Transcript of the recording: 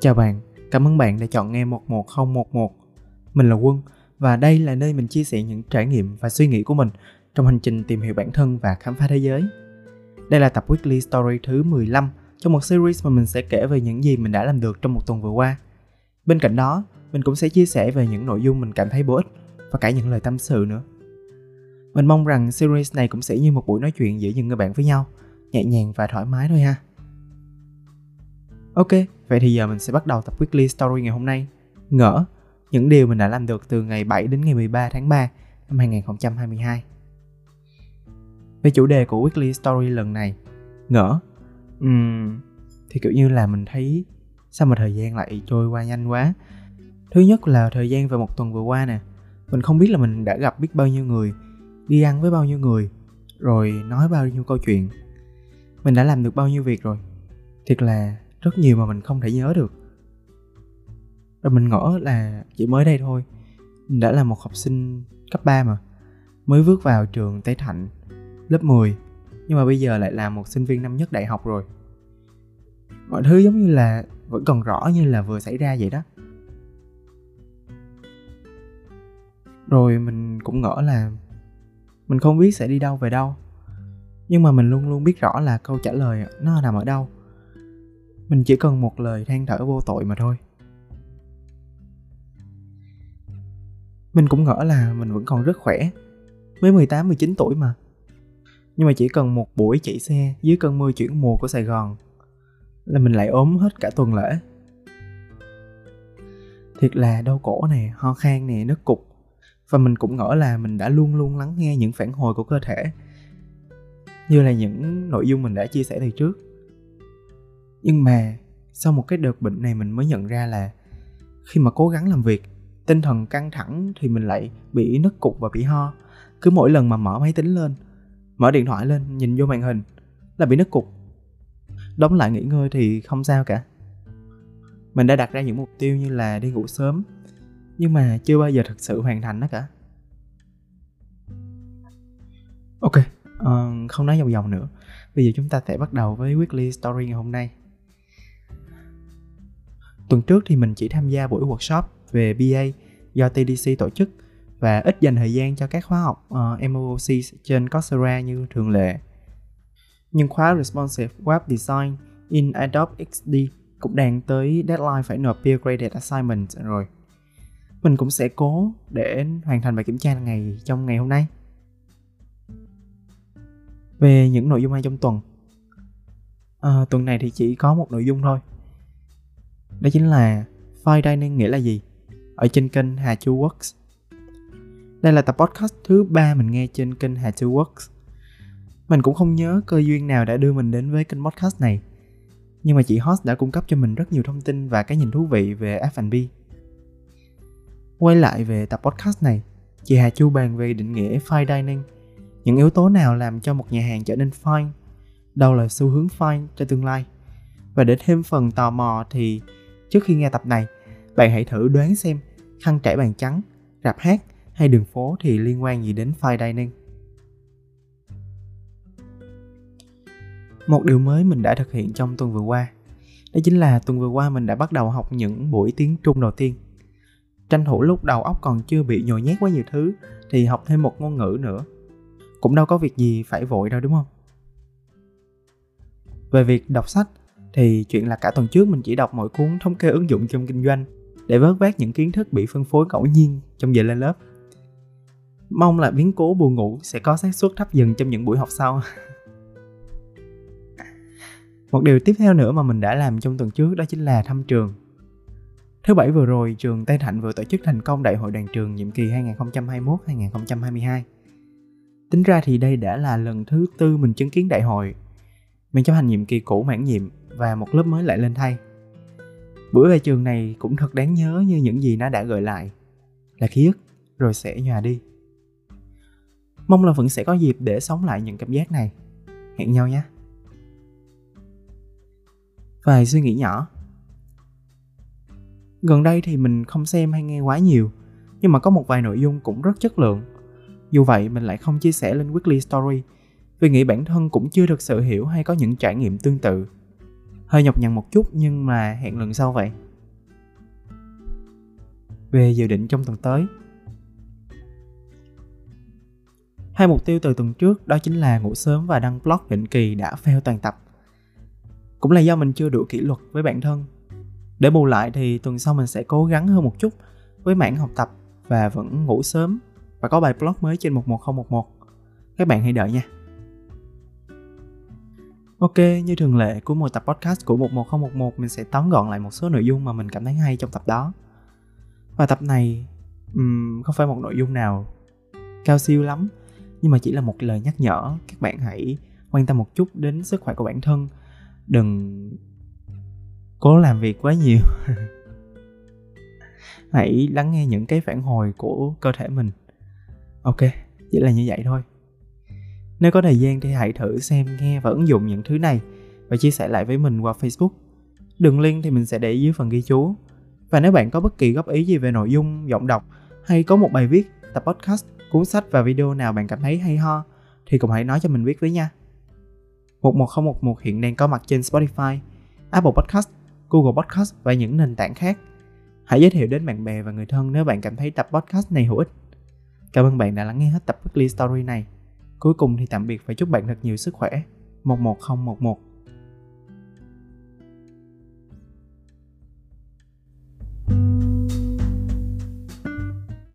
Chào bạn, cảm ơn bạn đã chọn nghe 11011. Mình là Quân và đây là nơi mình chia sẻ những trải nghiệm và suy nghĩ của mình trong hành trình tìm hiểu bản thân và khám phá thế giới. Đây là tập Weekly Story thứ 15 trong một series mà mình sẽ kể về những gì mình đã làm được trong một tuần vừa qua. Bên cạnh đó, mình cũng sẽ chia sẻ về những nội dung mình cảm thấy bổ ích và cả những lời tâm sự nữa. Mình mong rằng series này cũng sẽ như một buổi nói chuyện giữa những người bạn với nhau, nhẹ nhàng và thoải mái thôi ha. Ok, vậy thì giờ mình sẽ bắt đầu tập Weekly Story ngày hôm nay. Ngỡ, những điều mình đã làm được từ ngày 7 đến ngày 13 tháng 3 năm 2022. Về chủ đề của Weekly Story lần này, ngỡ, um, thì kiểu như là mình thấy sao mà thời gian lại trôi qua nhanh quá. Thứ nhất là thời gian về một tuần vừa qua nè, mình không biết là mình đã gặp biết bao nhiêu người, đi ăn với bao nhiêu người, rồi nói bao nhiêu câu chuyện. Mình đã làm được bao nhiêu việc rồi. Thiệt là rất nhiều mà mình không thể nhớ được. Rồi mình ngỡ là chỉ mới đây thôi, mình đã là một học sinh cấp 3 mà, mới bước vào trường Tây Thạnh, lớp 10 nhưng mà bây giờ lại là một sinh viên năm nhất đại học rồi. Mọi thứ giống như là vẫn còn rõ như là vừa xảy ra vậy đó. Rồi mình cũng ngỡ là mình không biết sẽ đi đâu về đâu, nhưng mà mình luôn luôn biết rõ là câu trả lời nó nằm ở đâu mình chỉ cần một lời than thở vô tội mà thôi. Mình cũng ngỡ là mình vẫn còn rất khỏe. Mới 18, 19 tuổi mà. Nhưng mà chỉ cần một buổi chạy xe dưới cơn mưa chuyển mùa của Sài Gòn Là mình lại ốm hết cả tuần lễ. Thiệt là đau cổ nè, ho khan nè, nứt cục. Và mình cũng ngỡ là mình đã luôn luôn lắng nghe những phản hồi của cơ thể Như là những nội dung mình đã chia sẻ từ trước nhưng mà sau một cái đợt bệnh này mình mới nhận ra là khi mà cố gắng làm việc tinh thần căng thẳng thì mình lại bị nứt cục và bị ho. Cứ mỗi lần mà mở máy tính lên mở điện thoại lên nhìn vô màn hình là bị nứt cục đóng lại nghỉ ngơi thì không sao cả. Mình đã đặt ra những mục tiêu như là đi ngủ sớm nhưng mà chưa bao giờ thực sự hoàn thành nó cả. Ok uh, không nói vòng vòng nữa. Bây giờ chúng ta sẽ bắt đầu với weekly story ngày hôm nay. Tuần trước thì mình chỉ tham gia buổi workshop về BA do TDC tổ chức và ít dành thời gian cho các khóa học ờ, uh, MOOC trên Coursera như thường lệ. Nhưng khóa Responsive Web Design in Adobe XD cũng đang tới deadline phải nộp peer graded assignment rồi. Mình cũng sẽ cố để hoàn thành bài kiểm tra ngày trong ngày hôm nay. Về những nội dung hay trong tuần. À, tuần này thì chỉ có một nội dung thôi đó chính là fine dining nghĩa là gì ở trên kênh Hà Chu Works. Đây là tập podcast thứ ba mình nghe trên kênh Hà Chu Works. Mình cũng không nhớ cơ duyên nào đã đưa mình đến với kênh podcast này. Nhưng mà chị host đã cung cấp cho mình rất nhiều thông tin và cái nhìn thú vị về F&B. Quay lại về tập podcast này, chị Hà Chu bàn về định nghĩa fine dining. Những yếu tố nào làm cho một nhà hàng trở nên fine? Đâu là xu hướng fine cho tương lai? Và để thêm phần tò mò thì Trước khi nghe tập này, bạn hãy thử đoán xem khăn trải bàn trắng, rạp hát hay đường phố thì liên quan gì đến fine dining. Một điều mới mình đã thực hiện trong tuần vừa qua đó chính là tuần vừa qua mình đã bắt đầu học những buổi tiếng Trung đầu tiên. Tranh thủ lúc đầu óc còn chưa bị nhồi nhét quá nhiều thứ thì học thêm một ngôn ngữ nữa. Cũng đâu có việc gì phải vội đâu đúng không? Về việc đọc sách thì chuyện là cả tuần trước mình chỉ đọc mọi cuốn thống kê ứng dụng trong kinh doanh để vớt vát những kiến thức bị phân phối ngẫu nhiên trong giờ lên lớp. Mong là biến cố buồn ngủ sẽ có xác suất thấp dần trong những buổi học sau. Một điều tiếp theo nữa mà mình đã làm trong tuần trước đó chính là thăm trường. Thứ bảy vừa rồi, trường Tây Thạnh vừa tổ chức thành công đại hội đoàn trường nhiệm kỳ 2021-2022. Tính ra thì đây đã là lần thứ tư mình chứng kiến đại hội. Mình chấp hành nhiệm kỳ cũ mãn nhiệm và một lớp mới lại lên thay. Buổi về trường này cũng thật đáng nhớ như những gì nó đã gợi lại. Là ký ức, rồi sẽ nhòa đi. Mong là vẫn sẽ có dịp để sống lại những cảm giác này. Hẹn nhau nhé. Vài suy nghĩ nhỏ Gần đây thì mình không xem hay nghe quá nhiều Nhưng mà có một vài nội dung cũng rất chất lượng Dù vậy mình lại không chia sẻ lên Weekly Story Vì nghĩ bản thân cũng chưa thực sự hiểu hay có những trải nghiệm tương tự hơi nhọc nhằn một chút, nhưng mà hẹn lần sau vậy về dự định trong tuần tới. Hai mục tiêu từ tuần trước, đó chính là ngủ sớm và đăng blog định kỳ đã fail toàn tập. Cũng là do mình chưa đủ kỷ luật với bản thân. Để bù lại thì tuần sau mình sẽ cố gắng hơn một chút với mảng học tập và vẫn ngủ sớm và có bài blog mới trên 11011. Các bạn hãy đợi nha. Ok, như thường lệ của một tập podcast của 11011 mình sẽ tóm gọn lại một số nội dung mà mình cảm thấy hay trong tập đó. Và tập này um, không phải một nội dung nào cao siêu lắm, nhưng mà chỉ là một lời nhắc nhở các bạn hãy quan tâm một chút đến sức khỏe của bản thân. Đừng cố làm việc quá nhiều. hãy lắng nghe những cái phản hồi của cơ thể mình. Ok, chỉ là như vậy thôi. Nếu có thời gian thì hãy thử xem, nghe và ứng dụng những thứ này và chia sẻ lại với mình qua Facebook. Đường link thì mình sẽ để dưới phần ghi chú. Và nếu bạn có bất kỳ góp ý gì về nội dung, giọng đọc hay có một bài viết, tập podcast, cuốn sách và video nào bạn cảm thấy hay ho thì cũng hãy nói cho mình biết với nha. 11011 hiện đang có mặt trên Spotify, Apple Podcast, Google Podcast và những nền tảng khác. Hãy giới thiệu đến bạn bè và người thân nếu bạn cảm thấy tập podcast này hữu ích. Cảm ơn bạn đã lắng nghe hết tập Weekly Story này. Cuối cùng thì tạm biệt và chúc bạn thật nhiều sức khỏe. 11011